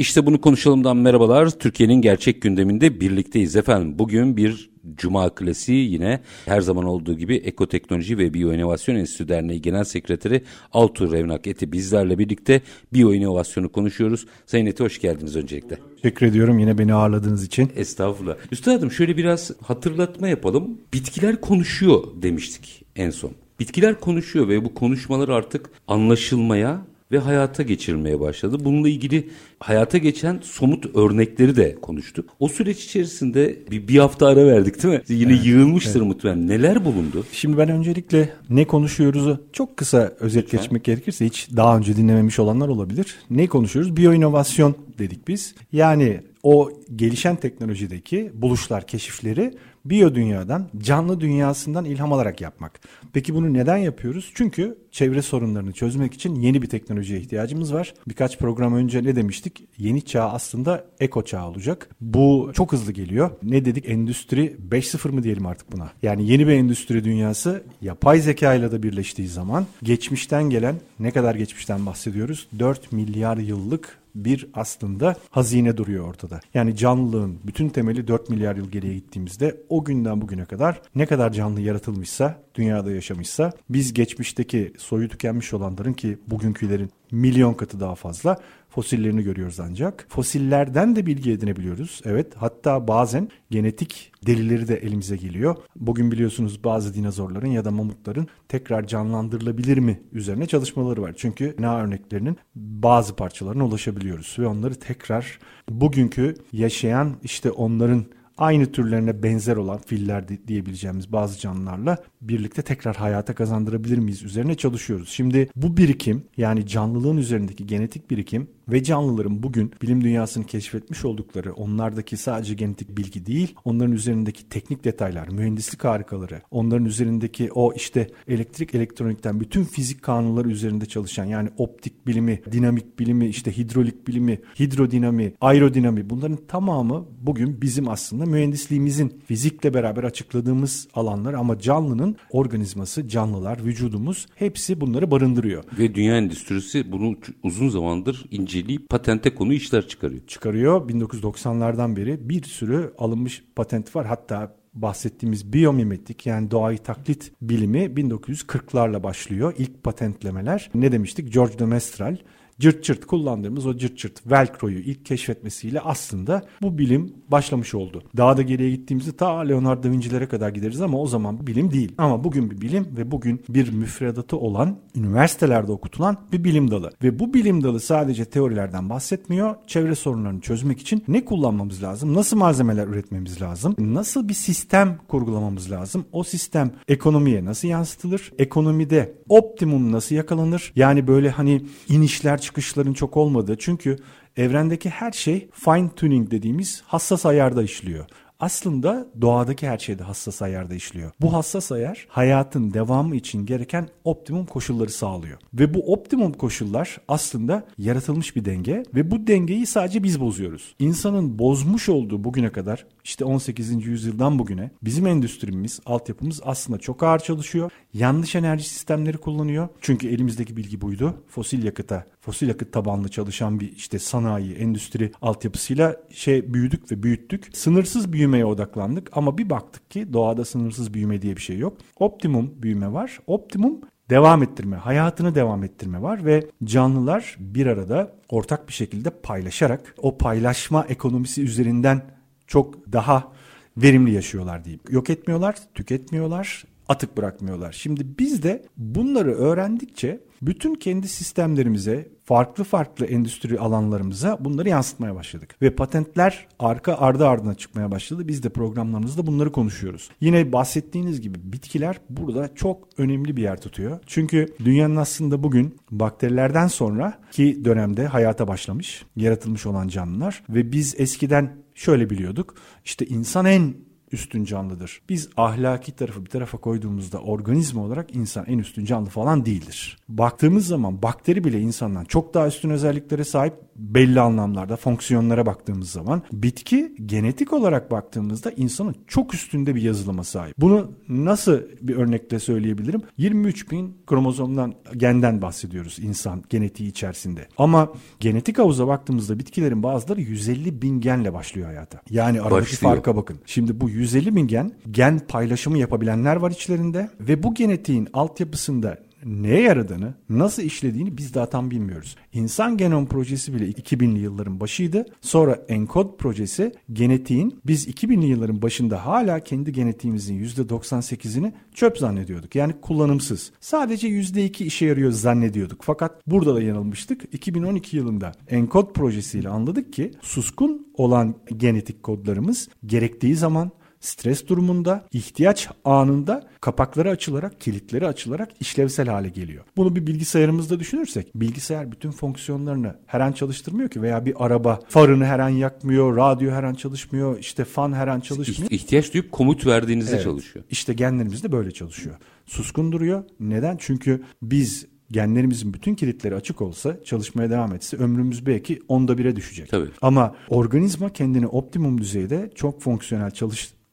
İşte bunu konuşalımdan merhabalar. Türkiye'nin gerçek gündeminde birlikteyiz efendim. Bugün bir Cuma klasiği yine her zaman olduğu gibi Ekoteknoloji ve Biyoinovasyon Enstitüsü Derneği Genel Sekreteri Altuğ Revnak Eti bizlerle birlikte biyoinovasyonu konuşuyoruz. Sayın Eti hoş geldiniz öncelikle. Teşekkür ediyorum yine beni ağırladığınız için. Estağfurullah. Üstadım şöyle biraz hatırlatma yapalım. Bitkiler konuşuyor demiştik en son. Bitkiler konuşuyor ve bu konuşmalar artık anlaşılmaya ve hayata geçirilmeye başladı. Bununla ilgili hayata geçen somut örnekleri de konuştuk. O süreç içerisinde bir, bir hafta ara verdik değil mi? Yine evet, yığılmıştır evet. muhtemelen. Neler bulundu? Şimdi ben öncelikle ne konuşuyoruzu çok kısa özet Lütfen. geçmek gerekirse hiç daha önce dinlememiş olanlar olabilir. Ne konuşuyoruz? Biyoinovasyon dedik biz. Yani o gelişen teknolojideki buluşlar, keşifleri biyo dünyadan, canlı dünyasından ilham alarak yapmak. Peki bunu neden yapıyoruz? Çünkü çevre sorunlarını çözmek için yeni bir teknolojiye ihtiyacımız var. Birkaç program önce ne demiştik? Yeni çağ aslında eko çağ olacak. Bu çok hızlı geliyor. Ne dedik? Endüstri 5.0 mı diyelim artık buna? Yani yeni bir endüstri dünyası yapay zeka ile de birleştiği zaman geçmişten gelen ne kadar geçmişten bahsediyoruz? 4 milyar yıllık bir aslında hazine duruyor ortada. Yani canlılığın bütün temeli 4 milyar yıl geriye gittiğimizde o günden bugüne kadar ne kadar canlı yaratılmışsa, dünyada yaşamışsa biz geçmişteki soyu tükenmiş olanların ki bugünkülerin milyon katı daha fazla fosillerini görüyoruz ancak. Fosillerden de bilgi edinebiliyoruz. Evet hatta bazen genetik delileri de elimize geliyor. Bugün biliyorsunuz bazı dinozorların ya da mamutların tekrar canlandırılabilir mi üzerine çalışmaları var. Çünkü DNA örneklerinin bazı parçalarına ulaşabiliyoruz ve onları tekrar bugünkü yaşayan işte onların aynı türlerine benzer olan filler diyebileceğimiz bazı canlılarla birlikte tekrar hayata kazandırabilir miyiz üzerine çalışıyoruz. Şimdi bu birikim yani canlılığın üzerindeki genetik birikim ve canlıların bugün bilim dünyasını keşfetmiş oldukları onlardaki sadece genetik bilgi değil, onların üzerindeki teknik detaylar, mühendislik harikaları, onların üzerindeki o işte elektrik elektronikten bütün fizik kanunları üzerinde çalışan yani optik bilimi, dinamik bilimi, işte hidrolik bilimi, hidrodinami, aerodinami bunların tamamı bugün bizim aslında mühendisliğimizin fizikle beraber açıkladığımız alanlar ama canlının organizması, canlılar, vücudumuz hepsi bunları barındırıyor. Ve dünya endüstrisi bunu uzun zamandır inceleyip patente konu işler çıkarıyor. Çıkarıyor. 1990'lardan beri bir sürü alınmış patent var. Hatta bahsettiğimiz biyomimetik yani doğayı taklit bilimi 1940'larla başlıyor. İlk patentlemeler ne demiştik? George de Mestral cırt cırt kullandığımız o cırt cırt velcro'yu ilk keşfetmesiyle aslında bu bilim başlamış oldu. Daha da geriye gittiğimizde ta Leonardo da Vinci'lere kadar gideriz ama o zaman bilim değil. Ama bugün bir bilim ve bugün bir müfredatı olan üniversitelerde okutulan bir bilim dalı. Ve bu bilim dalı sadece teorilerden bahsetmiyor. Çevre sorunlarını çözmek için ne kullanmamız lazım? Nasıl malzemeler üretmemiz lazım? Nasıl bir sistem kurgulamamız lazım? O sistem ekonomiye nasıl yansıtılır? Ekonomide optimum nasıl yakalanır? Yani böyle hani inişler çıkışların çok olmadığı. Çünkü evrendeki her şey fine tuning dediğimiz hassas ayarda işliyor aslında doğadaki her şeyde hassas ayarda işliyor. Bu hassas ayar hayatın devamı için gereken optimum koşulları sağlıyor. Ve bu optimum koşullar aslında yaratılmış bir denge ve bu dengeyi sadece biz bozuyoruz. İnsanın bozmuş olduğu bugüne kadar işte 18. yüzyıldan bugüne bizim endüstrimiz, altyapımız aslında çok ağır çalışıyor. Yanlış enerji sistemleri kullanıyor. Çünkü elimizdeki bilgi buydu. Fosil yakıta, fosil yakıt tabanlı çalışan bir işte sanayi, endüstri altyapısıyla şey büyüdük ve büyüttük. Sınırsız büyümeye odaklandık ama bir baktık ki doğada sınırsız büyüme diye bir şey yok. Optimum büyüme var. Optimum devam ettirme, hayatını devam ettirme var ve canlılar bir arada ortak bir şekilde paylaşarak o paylaşma ekonomisi üzerinden çok daha verimli yaşıyorlar diyeyim. Yok etmiyorlar, tüketmiyorlar, atık bırakmıyorlar. Şimdi biz de bunları öğrendikçe bütün kendi sistemlerimize, farklı farklı endüstri alanlarımıza bunları yansıtmaya başladık. Ve patentler arka ardı ardına çıkmaya başladı. Biz de programlarımızda bunları konuşuyoruz. Yine bahsettiğiniz gibi bitkiler burada çok önemli bir yer tutuyor. Çünkü dünyanın aslında bugün bakterilerden sonra ki dönemde hayata başlamış, yaratılmış olan canlılar ve biz eskiden şöyle biliyorduk. İşte insan en üstün canlıdır. Biz ahlaki tarafı bir tarafa koyduğumuzda organizma olarak insan en üstün canlı falan değildir. Baktığımız zaman bakteri bile insandan çok daha üstün özelliklere sahip belli anlamlarda fonksiyonlara baktığımız zaman bitki genetik olarak baktığımızda insanın çok üstünde bir yazılıma sahip. Bunu nasıl bir örnekle söyleyebilirim? 23 bin kromozomdan genden bahsediyoruz insan genetiği içerisinde. Ama genetik havuza baktığımızda bitkilerin bazıları 150 bin genle başlıyor hayata. Yani aradaki Başlıyor. farka bakın. Şimdi bu 150 bin gen gen paylaşımı yapabilenler var içlerinde ve bu genetiğin altyapısında neye yaradığını, nasıl işlediğini biz daha tam bilmiyoruz. İnsan Genom Projesi bile 2000'li yılların başıydı. Sonra ENCODE projesi genetiğin biz 2000'li yılların başında hala kendi genetiğimizin %98'ini çöp zannediyorduk. Yani kullanımsız. Sadece %2 işe yarıyor zannediyorduk. Fakat burada da yanılmıştık. 2012 yılında ENCODE projesiyle anladık ki suskun olan genetik kodlarımız gerektiği zaman stres durumunda, ihtiyaç anında kapakları açılarak, kilitleri açılarak işlevsel hale geliyor. Bunu bir bilgisayarımızda düşünürsek, bilgisayar bütün fonksiyonlarını her an çalıştırmıyor ki veya bir araba farını her an yakmıyor, radyo her an çalışmıyor, işte fan her an çalışmıyor. İhtiyaç duyup komut verdiğinizde Evet. çalışıyor. İşte genlerimiz de böyle çalışıyor. Suskun duruyor. Neden? Çünkü biz genlerimizin bütün kilitleri açık olsa çalışmaya devam etse ömrümüz belki onda bire düşecek. Tabii. Ama organizma kendini optimum düzeyde çok fonksiyonel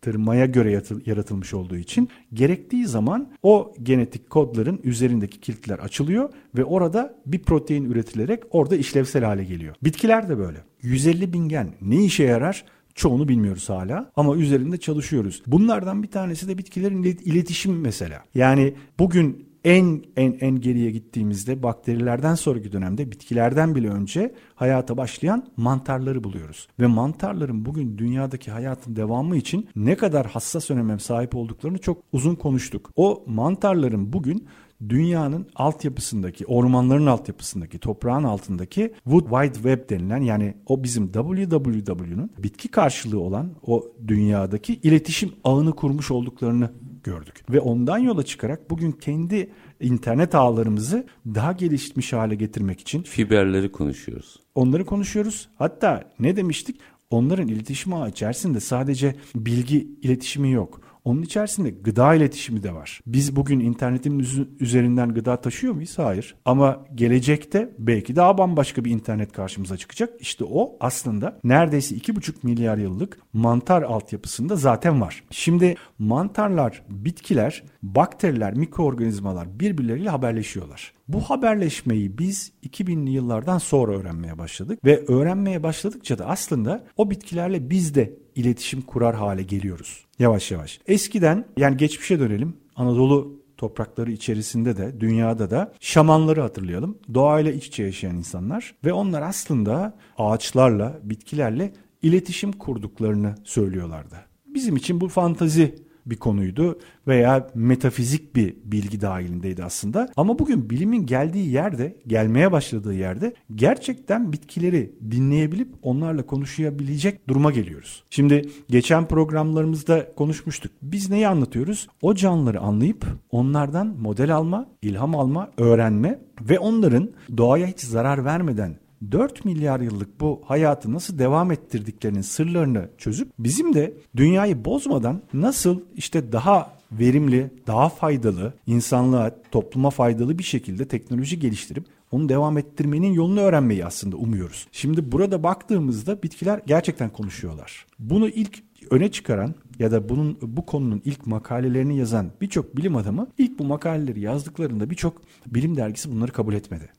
çalıştırmaya göre yaratılmış olduğu için gerektiği zaman o genetik kodların üzerindeki kilitler açılıyor ve orada bir protein üretilerek orada işlevsel hale geliyor. Bitkiler de böyle. 150 bin gen ne işe yarar? Çoğunu bilmiyoruz hala ama üzerinde çalışıyoruz. Bunlardan bir tanesi de bitkilerin ilet- iletişim mesela. Yani bugün en en en geriye gittiğimizde bakterilerden sonraki dönemde bitkilerden bile önce hayata başlayan mantarları buluyoruz. Ve mantarların bugün dünyadaki hayatın devamı için ne kadar hassas öneme sahip olduklarını çok uzun konuştuk. O mantarların bugün dünyanın altyapısındaki, ormanların altyapısındaki, toprağın altındaki Wood Wide Web denilen yani o bizim www'nun bitki karşılığı olan o dünyadaki iletişim ağını kurmuş olduklarını gördük. Ve ondan yola çıkarak bugün kendi internet ağlarımızı daha gelişmiş hale getirmek için Fiberleri konuşuyoruz. onları konuşuyoruz. Hatta ne demiştik? Onların iletişim ağı içerisinde sadece bilgi iletişimi yok. Onun içerisinde gıda iletişimi de var. Biz bugün internetin üzerinden gıda taşıyor muyuz? Hayır. Ama gelecekte belki daha bambaşka bir internet karşımıza çıkacak. İşte o aslında neredeyse 2,5 milyar yıllık mantar altyapısında zaten var. Şimdi mantarlar, bitkiler, bakteriler, mikroorganizmalar birbirleriyle haberleşiyorlar. Bu haberleşmeyi biz 2000'li yıllardan sonra öğrenmeye başladık ve öğrenmeye başladıkça da aslında o bitkilerle biz de iletişim kurar hale geliyoruz. Yavaş yavaş. Eskiden yani geçmişe dönelim. Anadolu toprakları içerisinde de dünyada da şamanları hatırlayalım. Doğayla iç içe yaşayan insanlar ve onlar aslında ağaçlarla, bitkilerle iletişim kurduklarını söylüyorlardı. Bizim için bu fantazi bir konuydu veya metafizik bir bilgi dahilindeydi aslında. Ama bugün bilimin geldiği yerde, gelmeye başladığı yerde gerçekten bitkileri dinleyebilip onlarla konuşabilecek duruma geliyoruz. Şimdi geçen programlarımızda konuşmuştuk. Biz neyi anlatıyoruz? O canlıları anlayıp onlardan model alma, ilham alma, öğrenme ve onların doğaya hiç zarar vermeden 4 milyar yıllık bu hayatı nasıl devam ettirdiklerinin sırlarını çözüp bizim de dünyayı bozmadan nasıl işte daha verimli, daha faydalı, insanlığa, topluma faydalı bir şekilde teknoloji geliştirip onu devam ettirmenin yolunu öğrenmeyi aslında umuyoruz. Şimdi burada baktığımızda bitkiler gerçekten konuşuyorlar. Bunu ilk öne çıkaran ya da bunun bu konunun ilk makalelerini yazan birçok bilim adamı ilk bu makaleleri yazdıklarında birçok bilim dergisi bunları kabul etmedi.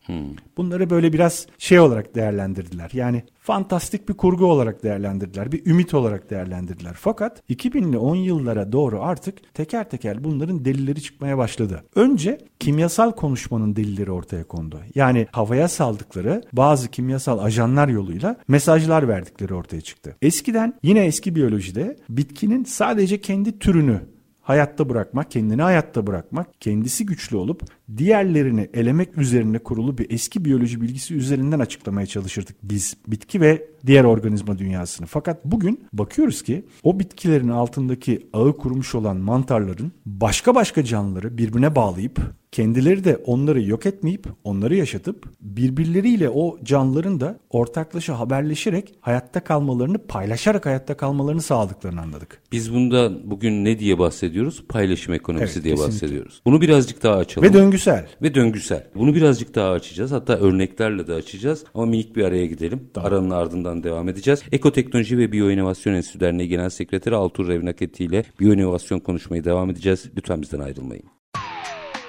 Bunları böyle biraz şey olarak değerlendirdiler. Yani fantastik bir kurgu olarak değerlendirdiler. Bir ümit olarak değerlendirdiler. Fakat 2000'li 10 yıllara doğru artık teker teker bunların delilleri çıkmaya başladı. Önce kimyasal konuşmanın delilleri ortaya kondu. Yani havaya saldıkları bazı kimyasal ajanlar yoluyla mesajlar verdikleri ortaya çıktı. Eskiden yine eski biyolojide bitkinin sadece kendi türünü hayatta bırakmak, kendini hayatta bırakmak, kendisi güçlü olup diğerlerini elemek üzerine kurulu bir eski biyoloji bilgisi üzerinden açıklamaya çalışırdık biz bitki ve diğer organizma dünyasını. Fakat bugün bakıyoruz ki o bitkilerin altındaki ağı kurmuş olan mantarların başka başka canlıları birbirine bağlayıp kendileri de onları yok etmeyip onları yaşatıp birbirleriyle o canlıların da ortaklaşa haberleşerek hayatta kalmalarını paylaşarak hayatta kalmalarını sağladıklarını anladık. Biz bunda bugün ne diye bahsediyoruz? Paylaşım ekonomisi Evet, diye kesinlikle. bahsediyoruz. Bunu birazcık daha açalım. Ve döngüsel. Ve döngüsel. Bunu birazcık daha açacağız. Hatta örneklerle de açacağız. Ama minik bir araya gidelim. Aranın ardından devam edeceğiz. Ekoteknoloji ve Biyoinovasyon Enstitüsü Derneği Genel Sekreteri Altur Revnaketi ile biyoinovasyon konuşmayı devam edeceğiz. Lütfen bizden ayrılmayın.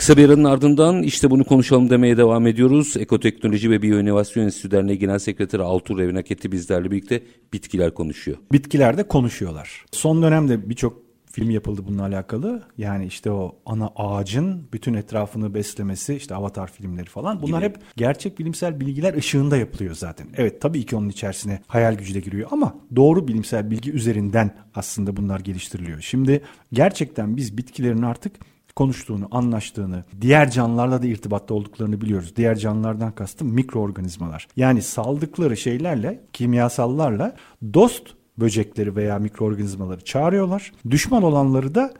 Kısa bir aranın ardından işte bunu konuşalım demeye devam ediyoruz. Ekoteknoloji ve Biyoinovasyon Enstitüsü Derneği Genel Sekreteri Altur Revnaketi bizlerle birlikte bitkiler konuşuyor. Bitkiler de konuşuyorlar. Son dönemde birçok film yapıldı bununla alakalı. Yani işte o ana ağacın bütün etrafını beslemesi, işte Avatar filmleri falan. Bunlar Gibi. hep gerçek bilimsel bilgiler ışığında yapılıyor zaten. Evet tabii ki onun içerisine hayal gücü de giriyor ama doğru bilimsel bilgi üzerinden aslında bunlar geliştiriliyor. Şimdi gerçekten biz bitkilerin artık konuştuğunu, anlaştığını, diğer canlılarla da irtibatta olduklarını biliyoruz. Diğer canlılardan kastım mikroorganizmalar. Yani saldıkları şeylerle, kimyasallarla dost böcekleri veya mikroorganizmaları çağırıyorlar. Düşman olanları da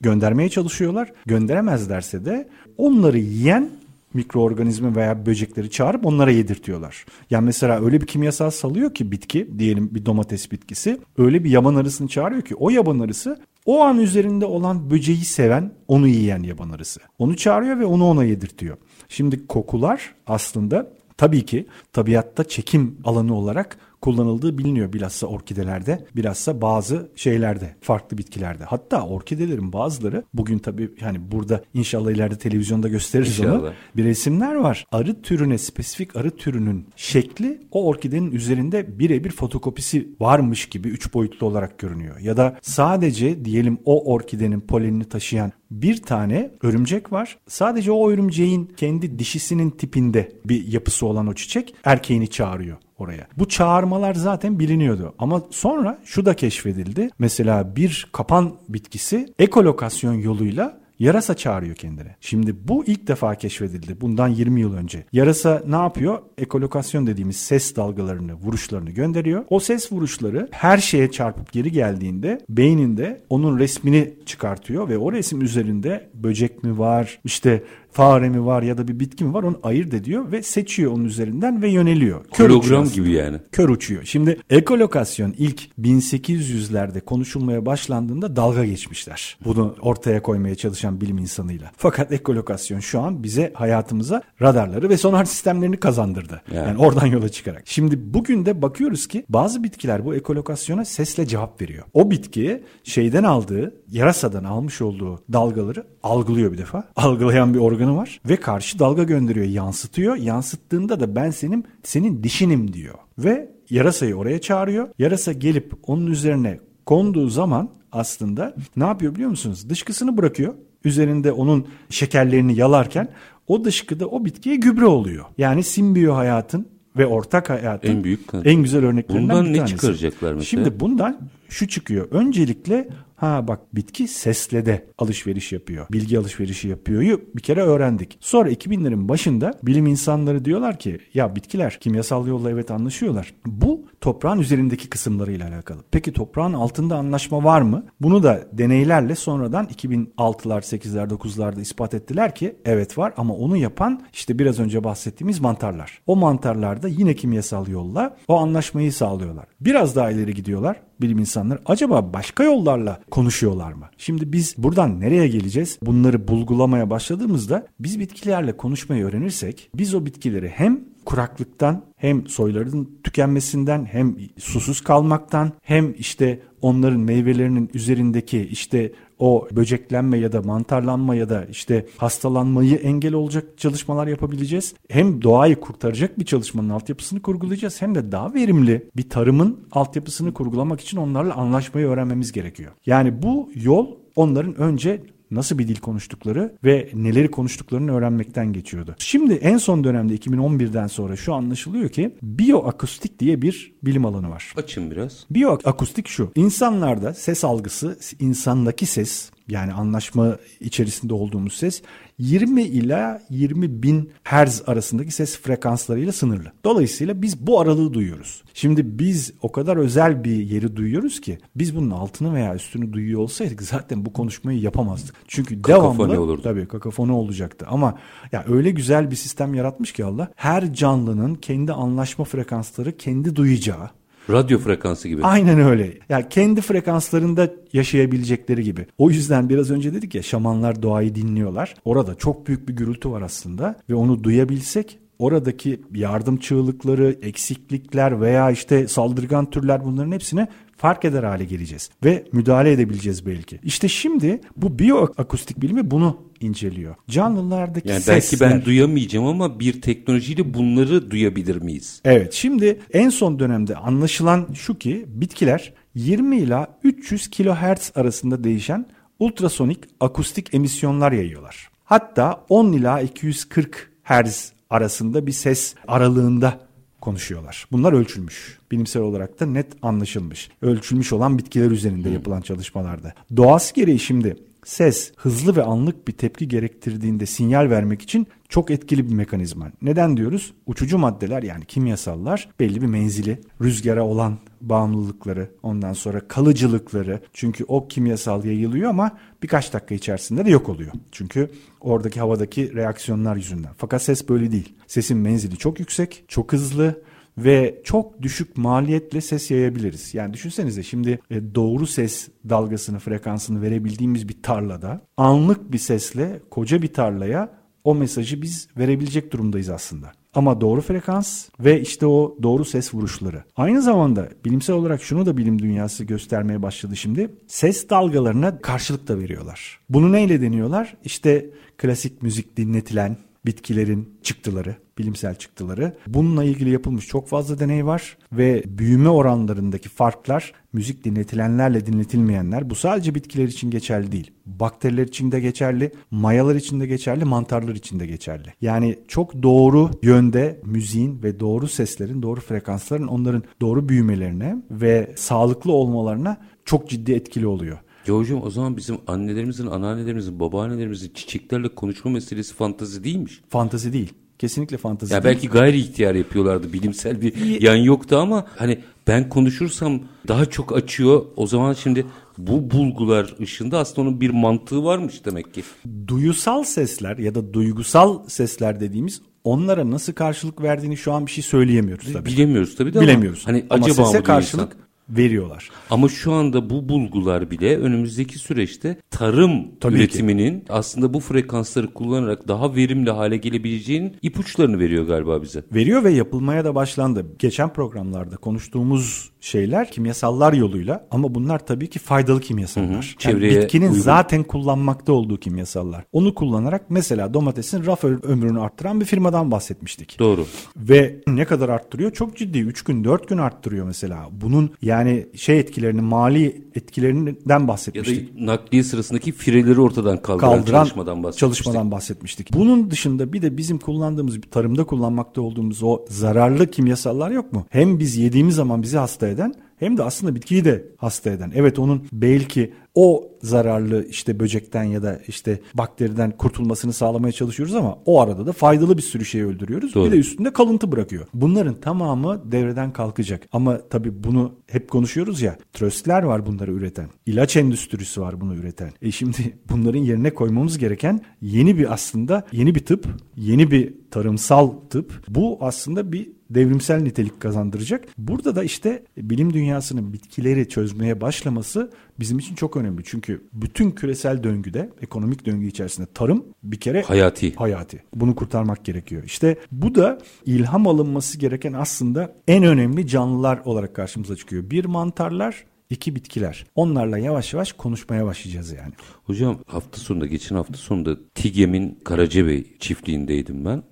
göndermeye çalışıyorlar. Gönderemezlerse de onları yiyen mikroorganizma veya böcekleri çağırıp onlara yedirtiyorlar. Yani mesela öyle bir kimyasal salıyor ki bitki, diyelim bir domates bitkisi, öyle bir yaban arısını çağırıyor ki o yaban arısı o an üzerinde olan böceği seven, onu yiyen yaban arısı. Onu çağırıyor ve onu ona yedirtiyor. Şimdi kokular aslında tabii ki tabiatta çekim alanı olarak kullanıldığı biliniyor bilhassa orkidelerde, bilhassa bazı şeylerde, farklı bitkilerde. Hatta orkidelerin bazıları bugün tabii yani burada inşallah ileride televizyonda gösteririz onu. İnşallah. Bir resimler var. Arı türüne, spesifik arı türünün şekli o orkidenin üzerinde birebir fotokopisi varmış gibi üç boyutlu olarak görünüyor. Ya da sadece diyelim o orkidenin polenini taşıyan bir tane örümcek var. Sadece o örümceğin kendi dişisinin tipinde bir yapısı olan o çiçek erkeğini çağırıyor oraya. Bu çağırmalar zaten biliniyordu. Ama sonra şu da keşfedildi. Mesela bir kapan bitkisi ekolokasyon yoluyla Yarasa çağırıyor kendine. Şimdi bu ilk defa keşfedildi bundan 20 yıl önce. Yarasa ne yapıyor? Ekolokasyon dediğimiz ses dalgalarını, vuruşlarını gönderiyor. O ses vuruşları her şeye çarpıp geri geldiğinde beyninde onun resmini çıkartıyor ve o resim üzerinde böcek mi var, işte fare mi var ya da bir bitki mi var onu ayırt ediyor ve seçiyor onun üzerinden ve yöneliyor. Kör Hologram gibi yani. kör uçuyor. Şimdi ekolokasyon ilk 1800'lerde konuşulmaya başlandığında dalga geçmişler. Bunu ortaya koymaya çalışan bilim insanıyla. Fakat ekolokasyon şu an bize hayatımıza radarları ve sonar sistemlerini kazandırdı. Yani. Yani oradan yola çıkarak. Şimdi bugün de bakıyoruz ki bazı bitkiler bu ekolokasyona sesle cevap veriyor. O bitki şeyden aldığı, yarasadan almış olduğu dalgaları algılıyor bir defa. Algılayan bir organı var ve karşı dalga gönderiyor, yansıtıyor. Yansıttığında da ben senin senin dişinim diyor. Ve yarasayı oraya çağırıyor. Yarasa gelip onun üzerine konduğu zaman aslında ne yapıyor biliyor musunuz? Dışkısını bırakıyor. Üzerinde onun şekerlerini yalarken o dışkı da o bitkiye gübre oluyor. Yani simbiyo hayatın ve ortak hayatın En büyük en güzel örneklerinden Bundan bir ne tanesi. çıkaracaklar mesela? Şimdi bundan şu çıkıyor. Öncelikle ha bak bitki sesle de alışveriş yapıyor. Bilgi alışverişi yapıyor'yu bir kere öğrendik. Sonra 2000'lerin başında bilim insanları diyorlar ki ya bitkiler kimyasal yolla evet anlaşıyorlar. Bu toprağın üzerindeki kısımlarıyla alakalı. Peki toprağın altında anlaşma var mı? Bunu da deneylerle sonradan 2006'lar, 8'ler, 9'larda ispat ettiler ki evet var ama onu yapan işte biraz önce bahsettiğimiz mantarlar. O mantarlar da yine kimyasal yolla o anlaşmayı sağlıyorlar. Biraz daha ileri gidiyorlar bilim insanları. Acaba başka yollarla konuşuyorlar mı? Şimdi biz buradan nereye geleceğiz? Bunları bulgulamaya başladığımızda biz bitkilerle konuşmayı öğrenirsek biz o bitkileri hem kuraklıktan hem soyların tükenmesinden hem susuz kalmaktan hem işte onların meyvelerinin üzerindeki işte o böceklenme ya da mantarlanma ya da işte hastalanmayı engel olacak çalışmalar yapabileceğiz. Hem doğayı kurtaracak bir çalışmanın altyapısını kurgulayacağız hem de daha verimli bir tarımın altyapısını kurgulamak için onlarla anlaşmayı öğrenmemiz gerekiyor. Yani bu yol onların önce nasıl bir dil konuştukları ve neleri konuştuklarını öğrenmekten geçiyordu. Şimdi en son dönemde 2011'den sonra şu anlaşılıyor ki biyoakustik diye bir bilim alanı var. Açın biraz. Biyoakustik şu. İnsanlarda ses algısı, insandaki ses yani anlaşma içerisinde olduğumuz ses 20 ila 20 bin hertz arasındaki ses frekanslarıyla sınırlı. Dolayısıyla biz bu aralığı duyuyoruz. Şimdi biz o kadar özel bir yeri duyuyoruz ki biz bunun altını veya üstünü duyuyor olsaydık zaten bu konuşmayı yapamazdık. Çünkü Kakafoni devamlı olurdu. tabii kakafoni olacaktı ama ya öyle güzel bir sistem yaratmış ki Allah her canlının kendi anlaşma frekansları kendi duyacağı Radyo frekansı gibi. Aynen öyle. Ya kendi frekanslarında yaşayabilecekleri gibi. O yüzden biraz önce dedik ya şamanlar doğayı dinliyorlar. Orada çok büyük bir gürültü var aslında ve onu duyabilsek oradaki yardım çığlıkları, eksiklikler veya işte saldırgan türler bunların hepsine fark eder hale geleceğiz ve müdahale edebileceğiz belki. İşte şimdi bu biyoakustik bilimi bunu inceliyor. Canlılardaki Yani sesler. belki ben duyamayacağım ama bir teknolojiyle bunları duyabilir miyiz? Evet şimdi en son dönemde anlaşılan şu ki bitkiler 20 ila 300 kilohertz arasında değişen ultrasonik akustik emisyonlar yayıyorlar. Hatta 10 ila 240 hertz arasında bir ses aralığında konuşuyorlar. Bunlar ölçülmüş. Bilimsel olarak da net anlaşılmış. Ölçülmüş olan bitkiler üzerinde yapılan çalışmalarda. Doğası gereği şimdi ses hızlı ve anlık bir tepki gerektirdiğinde sinyal vermek için çok etkili bir mekanizma. Neden diyoruz? Uçucu maddeler yani kimyasallar belli bir menzili, rüzgara olan bağımlılıkları, ondan sonra kalıcılıkları. Çünkü o kimyasal yayılıyor ama birkaç dakika içerisinde de yok oluyor. Çünkü oradaki havadaki reaksiyonlar yüzünden. Fakat ses böyle değil. Sesin menzili çok yüksek, çok hızlı ve çok düşük maliyetle ses yayabiliriz. Yani düşünsenize şimdi e, doğru ses dalgasını, frekansını verebildiğimiz bir tarlada anlık bir sesle koca bir tarlaya o mesajı biz verebilecek durumdayız aslında. Ama doğru frekans ve işte o doğru ses vuruşları. Aynı zamanda bilimsel olarak şunu da bilim dünyası göstermeye başladı şimdi. Ses dalgalarına karşılık da veriyorlar. Bunu neyle deniyorlar? İşte klasik müzik dinletilen bitkilerin çıktıları, bilimsel çıktıları. Bununla ilgili yapılmış çok fazla deney var ve büyüme oranlarındaki farklar müzik dinletilenlerle dinletilmeyenler bu sadece bitkiler için geçerli değil. Bakteriler için de geçerli, mayalar için de geçerli, mantarlar için de geçerli. Yani çok doğru yönde müziğin ve doğru seslerin, doğru frekansların onların doğru büyümelerine ve sağlıklı olmalarına çok ciddi etkili oluyor. Ya hocam o zaman bizim annelerimizin, anneannelerimizin, babaannelerimizin çiçeklerle konuşma meselesi fantazi değilmiş. Fantazi değil. Kesinlikle fantazi Ya değil. belki gayri ihtiyar yapıyorlardı. Bilimsel bir yan yoktu ama hani ben konuşursam daha çok açıyor. O zaman şimdi bu bulgular ışığında aslında onun bir mantığı varmış demek ki. duyusal sesler ya da duygusal sesler dediğimiz onlara nasıl karşılık verdiğini şu an bir şey söyleyemiyoruz tabii. Bilemiyoruz tabii de Bilemiyoruz. ama hani Ama acaba sese karşılık karşılık veriyorlar. Ama şu anda bu bulgular bile önümüzdeki süreçte tarım Tabii ki. üretiminin aslında bu frekansları kullanarak daha verimli hale gelebileceğinin ipuçlarını veriyor galiba bize. Veriyor ve yapılmaya da başlandı. Geçen programlarda konuştuğumuz şeyler kimyasallar yoluyla ama bunlar tabii ki faydalı kimyasallar. Yani Çevreye bitkinin uygun. zaten kullanmakta olduğu kimyasallar. Onu kullanarak mesela domatesin raf ömrünü arttıran bir firmadan bahsetmiştik. Doğru. Ve ne kadar arttırıyor? Çok ciddi. 3 gün 4 gün arttırıyor mesela. Bunun yani şey etkilerini mali etkilerinden Ya bahsetmiştik. da nakliye sırasındaki fireleri ortadan kaldıran, kaldıran çalışmadan bahsetmiştik. çalışmadan bahsetmiştik. Bunun dışında bir de bizim kullandığımız tarımda kullanmakta olduğumuz o zararlı kimyasallar yok mu? Hem biz yediğimiz zaman bizi hasta eden hem de aslında bitkiyi de hasta eden. Evet onun belki o zararlı işte böcekten ya da işte bakteriden kurtulmasını sağlamaya çalışıyoruz ama o arada da faydalı bir sürü şey öldürüyoruz. Doğru. Bir de üstünde kalıntı bırakıyor. Bunların tamamı devreden kalkacak. Ama tabii bunu hep konuşuyoruz ya. Tröstler var bunları üreten. İlaç endüstrisi var bunu üreten. E şimdi bunların yerine koymamız gereken yeni bir aslında yeni bir tıp, yeni bir tarımsal tıp. Bu aslında bir devrimsel nitelik kazandıracak. Burada da işte bilim dünyasının bitkileri çözmeye başlaması bizim için çok önemli. Çünkü bütün küresel döngüde, ekonomik döngü içerisinde tarım bir kere Hayati. hayati. Bunu kurtarmak gerekiyor. İşte bu da ilham alınması gereken aslında en önemli canlılar olarak karşımıza çıkıyor. Bir mantarlar, iki bitkiler. Onlarla yavaş yavaş konuşmaya başlayacağız yani. Hocam hafta sonunda geçen hafta sonunda TİGEM'in Karacabey çiftliğindeydim ben.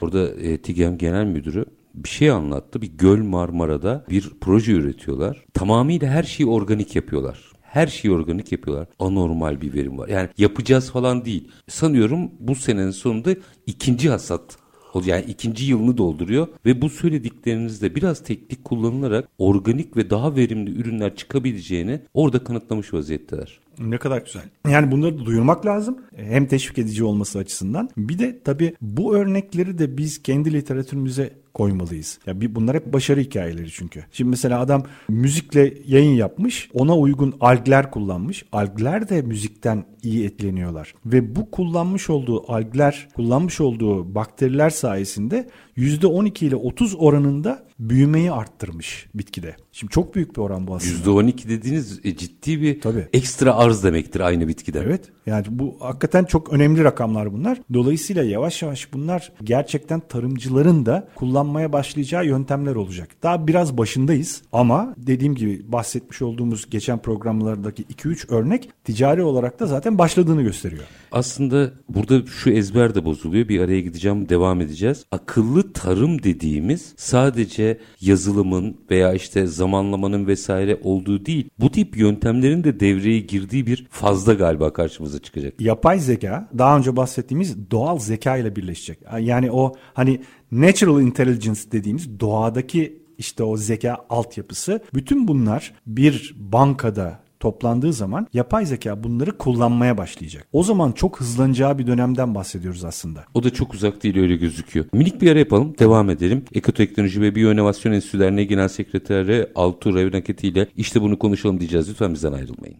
Orada e, TİGEM Genel Müdürü bir şey anlattı. Bir göl Marmara'da bir proje üretiyorlar. Tamamıyla her şeyi organik yapıyorlar. Her şeyi organik yapıyorlar. Anormal bir verim var. Yani yapacağız falan değil. Sanıyorum bu senenin sonunda ikinci hasat yani ikinci yılını dolduruyor ve bu söylediklerinizde biraz teknik kullanılarak organik ve daha verimli ürünler çıkabileceğini orada kanıtlamış vaziyetteler. Ne kadar güzel. Yani bunları da duyurmak lazım. Hem teşvik edici olması açısından. Bir de tabii bu örnekleri de biz kendi literatürümüze koymalıyız. Ya bir bunlar hep başarı hikayeleri çünkü. Şimdi mesela adam müzikle yayın yapmış. Ona uygun algler kullanmış. Algler de müzikten iyi etkileniyorlar. Ve bu kullanmış olduğu algler, kullanmış olduğu bakteriler sayesinde %12 ile 30 oranında büyümeyi arttırmış bitkide. Şimdi çok büyük bir oran bu aslında. %12 dediğiniz e, ciddi bir Tabii. ekstra arz demektir aynı bitkide. Evet. Yani bu hakikaten çok önemli rakamlar bunlar. Dolayısıyla yavaş yavaş bunlar gerçekten tarımcıların da kullanmaya başlayacağı yöntemler olacak. Daha biraz başındayız ama dediğim gibi bahsetmiş olduğumuz geçen programlardaki 2-3 örnek ticari olarak da zaten başladığını gösteriyor. Aslında burada şu ezber de bozuluyor. Bir araya gideceğim, devam edeceğiz. Akıllı tarım dediğimiz sadece yazılımın veya işte zamanlamanın vesaire olduğu değil. Bu tip yöntemlerin de devreye girdiği bir fazla galiba karşımıza çıkacak. Yapay zeka daha önce bahsettiğimiz doğal zeka ile birleşecek. Yani o hani natural intelligence dediğimiz doğadaki işte o zeka altyapısı bütün bunlar bir bankada toplandığı zaman yapay zeka bunları kullanmaya başlayacak. O zaman çok hızlanacağı bir dönemden bahsediyoruz aslında. O da çok uzak değil öyle gözüküyor. Minik bir ara yapalım. Devam edelim. Ekoteknoloji ve Biyoinovasyon Enstitüsü Derneği Genel Sekreteri Altuğ Revnaketi ile işte bunu konuşalım diyeceğiz. Lütfen bizden ayrılmayın.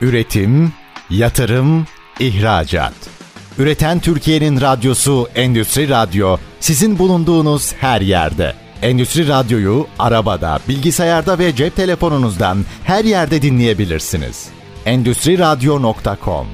Üretim, yatırım, ihracat. Üreten Türkiye'nin radyosu Endüstri Radyo sizin bulunduğunuz her yerde. Endüstri Radyo'yu arabada, bilgisayarda ve cep telefonunuzdan her yerde dinleyebilirsiniz. Endüstri Radyo.com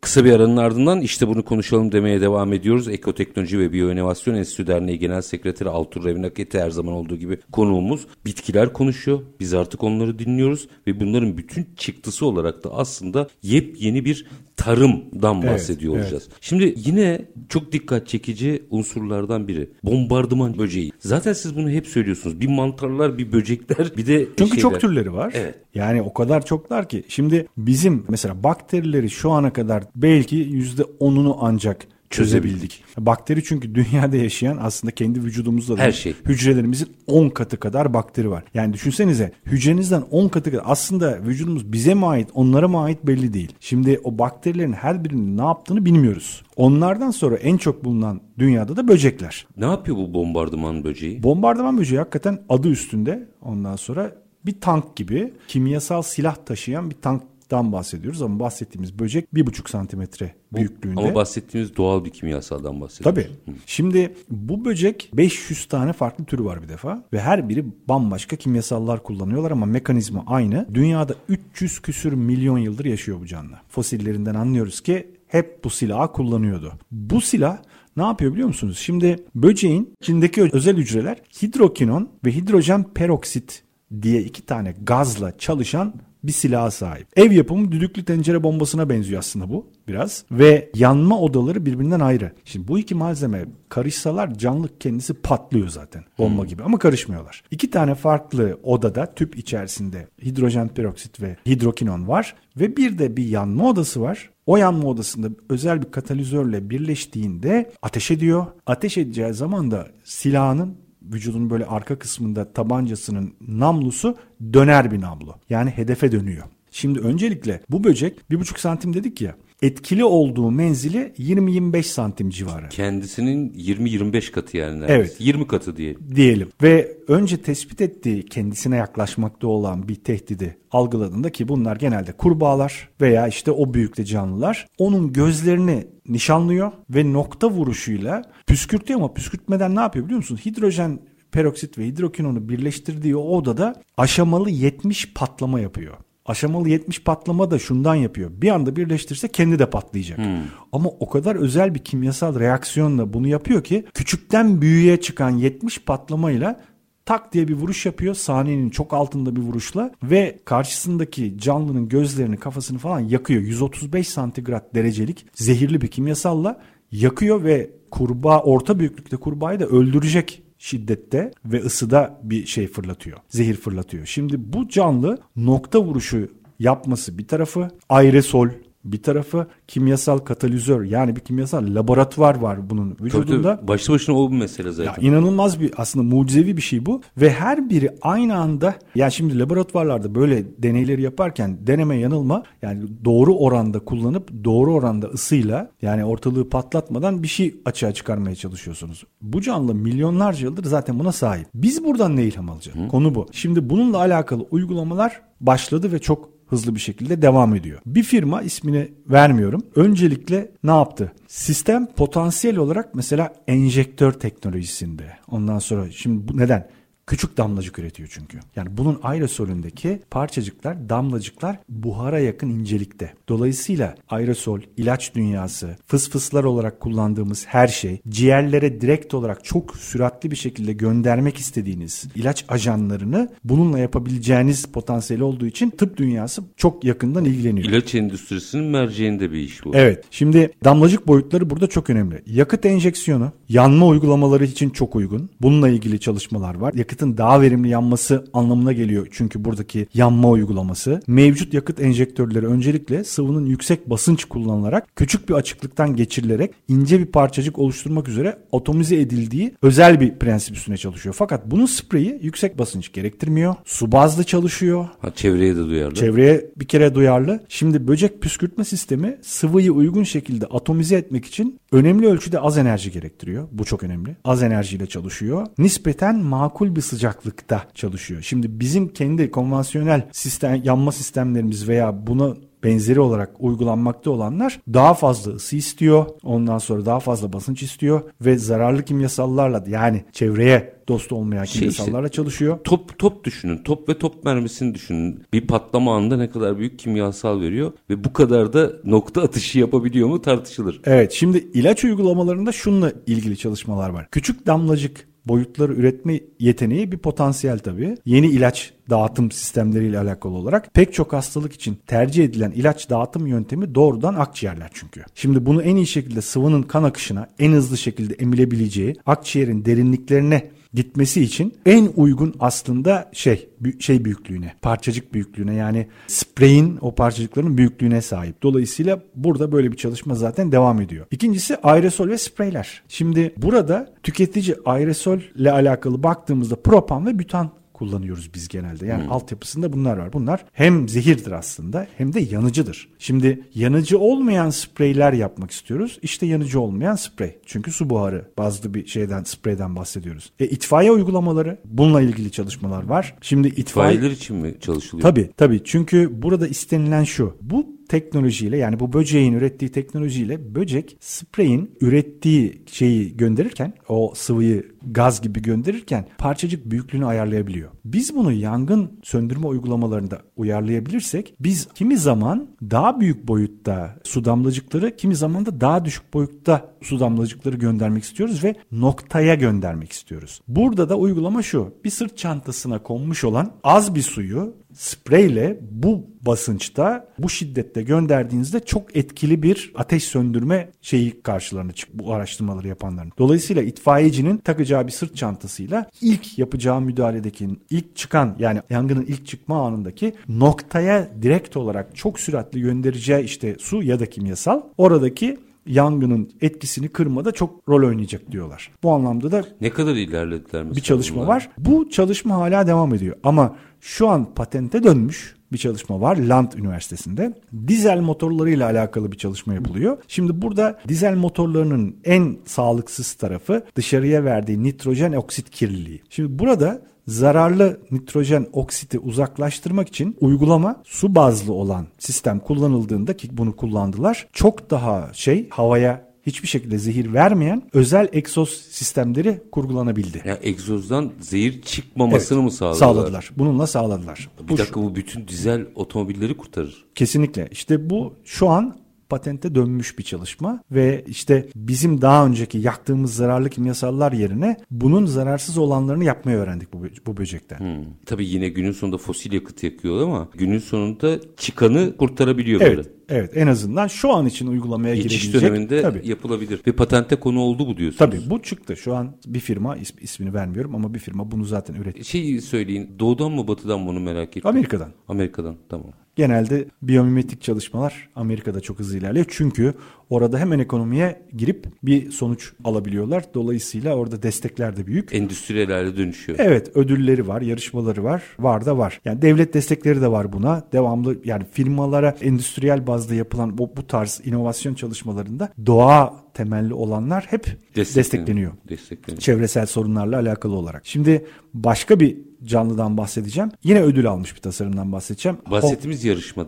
Kısa bir aranın ardından işte bunu konuşalım demeye devam ediyoruz. Ekoteknoloji ve Biyoinovasyon Enstitüsü Derneği Genel Sekreteri Altur Revnaketi her zaman olduğu gibi konuğumuz. Bitkiler konuşuyor. Biz artık onları dinliyoruz ve bunların bütün çıktısı olarak da aslında yepyeni bir tarımdan bahsediyor evet, olacağız. Evet. Şimdi yine çok dikkat çekici unsurlardan biri. Bombardıman böceği. Zaten siz bunu hep söylüyorsunuz. Bir mantarlar, bir böcekler, bir de Çünkü şeyler. çok türleri var. Evet. Yani o kadar çoklar ki. Şimdi bizim mesela bakterileri şu ana kadar belki yüzde onunu ancak çözebildik. Bakteri çünkü dünyada yaşayan aslında kendi vücudumuzda da her şey. hücrelerimizin 10 katı kadar bakteri var. Yani düşünsenize hücrenizden 10 katı kadar aslında vücudumuz bize mi ait onlara mı ait belli değil. Şimdi o bakterilerin her birinin ne yaptığını bilmiyoruz. Onlardan sonra en çok bulunan dünyada da böcekler. Ne yapıyor bu bombardıman böceği? Bombardıman böceği hakikaten adı üstünde ondan sonra bir tank gibi kimyasal silah taşıyan bir tank dan bahsediyoruz ama bahsettiğimiz böcek bir buçuk santimetre büyüklüğünde. Ama bahsettiğimiz doğal bir kimyasaldan bahsediyoruz. Tabii. Hı. Şimdi bu böcek 500 tane farklı türü var bir defa ve her biri bambaşka kimyasallar kullanıyorlar ama mekanizma aynı. Dünyada 300 küsür milyon yıldır yaşıyor bu canlı. Fosillerinden anlıyoruz ki hep bu silahı kullanıyordu. Bu silah ne yapıyor biliyor musunuz? Şimdi böceğin içindeki özel hücreler hidrokinon ve hidrojen peroksit diye iki tane gazla çalışan bir silaha sahip. Ev yapımı düdüklü tencere bombasına benziyor aslında bu biraz. Ve yanma odaları birbirinden ayrı. Şimdi bu iki malzeme karışsalar canlı kendisi patlıyor zaten bomba hmm. gibi ama karışmıyorlar. İki tane farklı odada tüp içerisinde hidrojen peroksit ve hidrokinon var ve bir de bir yanma odası var. O yanma odasında özel bir katalizörle birleştiğinde ateş ediyor. Ateş edeceği zaman da silahının vücudun böyle arka kısmında tabancasının namlusu döner bir namlu. Yani hedefe dönüyor. Şimdi öncelikle bu böcek bir buçuk santim dedik ya etkili olduğu menzili 20-25 santim civarı. Kendisinin 20-25 katı yani neredeyse. Evet. 20 katı diyelim. Diyelim. Ve önce tespit ettiği kendisine yaklaşmakta olan bir tehdidi algıladığında ki bunlar genelde kurbağalar veya işte o büyükte canlılar. Onun gözlerini nişanlıyor ve nokta vuruşuyla püskürtüyor ama püskürtmeden ne yapıyor biliyor musun? Hidrojen peroksit ve hidrokinonu birleştirdiği o odada aşamalı 70 patlama yapıyor. Aşamalı 70 patlama da şundan yapıyor. Bir anda birleştirse kendi de patlayacak. Hmm. Ama o kadar özel bir kimyasal reaksiyonla bunu yapıyor ki küçükten büyüğe çıkan 70 patlamayla tak diye bir vuruş yapıyor. Saniyenin çok altında bir vuruşla ve karşısındaki canlının gözlerini, kafasını falan yakıyor. 135 santigrat derecelik zehirli bir kimyasalla yakıyor ve kurbağa orta büyüklükte kurbağayı da öldürecek şiddette ve ısıda bir şey fırlatıyor. Zehir fırlatıyor. Şimdi bu canlı nokta vuruşu yapması bir tarafı aerosol bir tarafı kimyasal katalizör yani bir kimyasal laboratuvar var bunun vücudunda. Tabii. Başlı başına o bir mesele zaten. Ya inanılmaz bir aslında mucizevi bir şey bu ve her biri aynı anda yani şimdi laboratuvarlarda böyle deneyleri yaparken deneme yanılma yani doğru oranda kullanıp doğru oranda ısıyla yani ortalığı patlatmadan bir şey açığa çıkarmaya çalışıyorsunuz. Bu canlı milyonlarca yıldır zaten buna sahip. Biz buradan ne ilham alacağız? Hı? Konu bu. Şimdi bununla alakalı uygulamalar başladı ve çok hızlı bir şekilde devam ediyor. Bir firma ismini vermiyorum. Öncelikle ne yaptı? Sistem potansiyel olarak mesela enjektör teknolojisinde. Ondan sonra şimdi bu neden? Küçük damlacık üretiyor çünkü. Yani bunun aerosolündeki parçacıklar, damlacıklar buhara yakın incelikte. Dolayısıyla aerosol, ilaç dünyası, fısfıslar olarak kullandığımız her şey, ciğerlere direkt olarak çok süratli bir şekilde göndermek istediğiniz ilaç ajanlarını bununla yapabileceğiniz potansiyeli olduğu için tıp dünyası çok yakından ilgileniyor. İlaç endüstrisinin merceğinde bir iş bu. Evet. Şimdi damlacık boyutları burada çok önemli. Yakıt enjeksiyonu, yanma uygulamaları için çok uygun. Bununla ilgili çalışmalar var. Yakıt yakıtın daha verimli yanması anlamına geliyor çünkü buradaki yanma uygulaması. Mevcut yakıt enjektörleri öncelikle sıvının yüksek basınç kullanılarak küçük bir açıklıktan geçirilerek ince bir parçacık oluşturmak üzere otomize edildiği özel bir prensip üstüne çalışıyor. Fakat bunun spreyi yüksek basınç gerektirmiyor. Su bazlı çalışıyor. Ha, çevreye de duyarlı. Çevreye bir kere duyarlı. Şimdi böcek püskürtme sistemi sıvıyı uygun şekilde atomize etmek için önemli ölçüde az enerji gerektiriyor. Bu çok önemli. Az enerjiyle çalışıyor. Nispeten makul bir sıcaklıkta çalışıyor. Şimdi bizim kendi konvansiyonel sistem yanma sistemlerimiz veya buna benzeri olarak uygulanmakta olanlar daha fazla ısı istiyor. Ondan sonra daha fazla basınç istiyor ve zararlı kimyasallarla yani çevreye dost olmayan şey kimyasallarla işte, çalışıyor. Top top düşünün. Top ve top mermisini düşünün. Bir patlama anında ne kadar büyük kimyasal veriyor ve bu kadar da nokta atışı yapabiliyor mu tartışılır. Evet, şimdi ilaç uygulamalarında şununla ilgili çalışmalar var. Küçük damlacık boyutları üretme yeteneği bir potansiyel tabii. Yeni ilaç dağıtım sistemleriyle alakalı olarak pek çok hastalık için tercih edilen ilaç dağıtım yöntemi doğrudan akciğerler çünkü. Şimdi bunu en iyi şekilde sıvının kan akışına en hızlı şekilde emilebileceği akciğerin derinliklerine gitmesi için en uygun aslında şey şey büyüklüğüne, parçacık büyüklüğüne yani spreyin o parçacıkların büyüklüğüne sahip. Dolayısıyla burada böyle bir çalışma zaten devam ediyor. İkincisi aerosol ve spreyler. Şimdi burada tüketici aerosol ile alakalı baktığımızda propan ve butan kullanıyoruz biz genelde. Yani hmm. altyapısında bunlar var. Bunlar hem zehirdir aslında hem de yanıcıdır. Şimdi yanıcı olmayan spreyler yapmak istiyoruz. İşte yanıcı olmayan sprey. Çünkü su buharı bazı bir şeyden spreyden bahsediyoruz. E, itfaiye uygulamaları bununla ilgili çalışmalar var. Şimdi itfaiye... İtfaiyeler için mi çalışılıyor? Tabii tabii. Çünkü burada istenilen şu. Bu teknolojiyle yani bu böceğin ürettiği teknolojiyle böcek spreyin ürettiği şeyi gönderirken o sıvıyı gaz gibi gönderirken parçacık büyüklüğünü ayarlayabiliyor. Biz bunu yangın söndürme uygulamalarında uyarlayabilirsek biz kimi zaman daha büyük boyutta su damlacıkları kimi zaman da daha düşük boyutta su damlacıkları göndermek istiyoruz ve noktaya göndermek istiyoruz. Burada da uygulama şu. Bir sırt çantasına konmuş olan az bir suyu spreyle bu basınçta bu şiddette gönderdiğinizde çok etkili bir ateş söndürme şeyi karşılarına çık bu araştırmaları yapanların. Dolayısıyla itfaiyecinin takacağı bir sırt çantasıyla ilk yapacağı müdahaledeki ilk çıkan yani yangının ilk çıkma anındaki noktaya direkt olarak çok süratli göndereceği işte su ya da kimyasal oradaki yangının etkisini kırmada çok rol oynayacak diyorlar. Bu anlamda da ne kadar ilerlediler mesela bir çalışma bunlar? var. Bu çalışma hala devam ediyor ama şu an patente dönmüş bir çalışma var Land Üniversitesi'nde. Dizel motorlarıyla alakalı bir çalışma yapılıyor. Şimdi burada dizel motorlarının en sağlıksız tarafı dışarıya verdiği nitrojen oksit kirliliği. Şimdi burada zararlı nitrojen oksiti uzaklaştırmak için uygulama su bazlı olan sistem kullanıldığında ki bunu kullandılar. Çok daha şey havaya hiçbir şekilde zehir vermeyen özel egzoz sistemleri kurgulanabildi. Ya egzozdan zehir çıkmamasını evet, mı sağladılar? Sağladılar. Bununla sağladılar. Bir bu dakika bu bütün dizel otomobilleri kurtarır. Kesinlikle. İşte bu şu an patente dönmüş bir çalışma ve işte bizim daha önceki yaktığımız zararlı kimyasallar yerine bunun zararsız olanlarını yapmayı öğrendik bu, bu böcekten. Hmm. Tabii yine günün sonunda fosil yakıt yakıyor ama günün sonunda çıkanı kurtarabiliyor Evet. böyle. Evet en azından şu an için uygulamaya Geçiş girebilecek. döneminde Tabii. yapılabilir. Ve patente konu oldu bu diyorsunuz. Tabii bu çıktı. Şu an bir firma is- ismini vermiyorum ama bir firma bunu zaten üretti. Şey söyleyin doğudan mı batıdan mı onu merak ettim. Amerika'dan. Amerika'dan tamam. Genelde biyomimetik çalışmalar Amerika'da çok hızlı ilerliyor. Çünkü orada hemen ekonomiye girip bir sonuç alabiliyorlar. Dolayısıyla orada destekler de büyük. Endüstriyel hale dönüşüyor. Evet ödülleri var, yarışmaları var. Var da var. Yani devlet destekleri de var buna. Devamlı yani firmalara endüstriyel bazda yapılan bu, bu tarz inovasyon çalışmalarında doğa temelli olanlar hep destekleniyor. Destekleniyor. Çevresel sorunlarla alakalı olarak. Şimdi başka bir canlıdan bahsedeceğim. Yine ödül almış bir tasarımdan bahsedeceğim. Bahsettiğimiz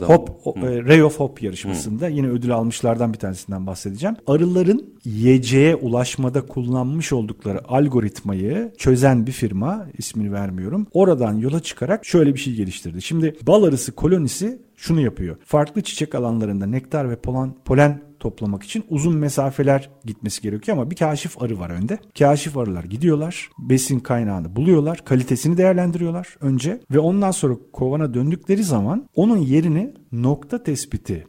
Hop, mı? o- e, Ray of Hope yarışmasında yine ödül almışlardan bir tanesinden bahsedeceğim. Arıların yiyeceğe ulaşmada kullanmış oldukları algoritmayı çözen bir firma, ismini vermiyorum. Oradan yola çıkarak şöyle bir şey geliştirdi. Şimdi bal arısı kolonisi şunu yapıyor. Farklı çiçek alanlarında nektar ve polen, polen toplamak için uzun mesafeler gitmesi gerekiyor ama bir kaşif arı var önde. Kaşif arılar gidiyorlar, besin kaynağını buluyorlar, kalitesini değerlendiriyorlar önce ve ondan sonra kovana döndükleri zaman onun yerini nokta tespiti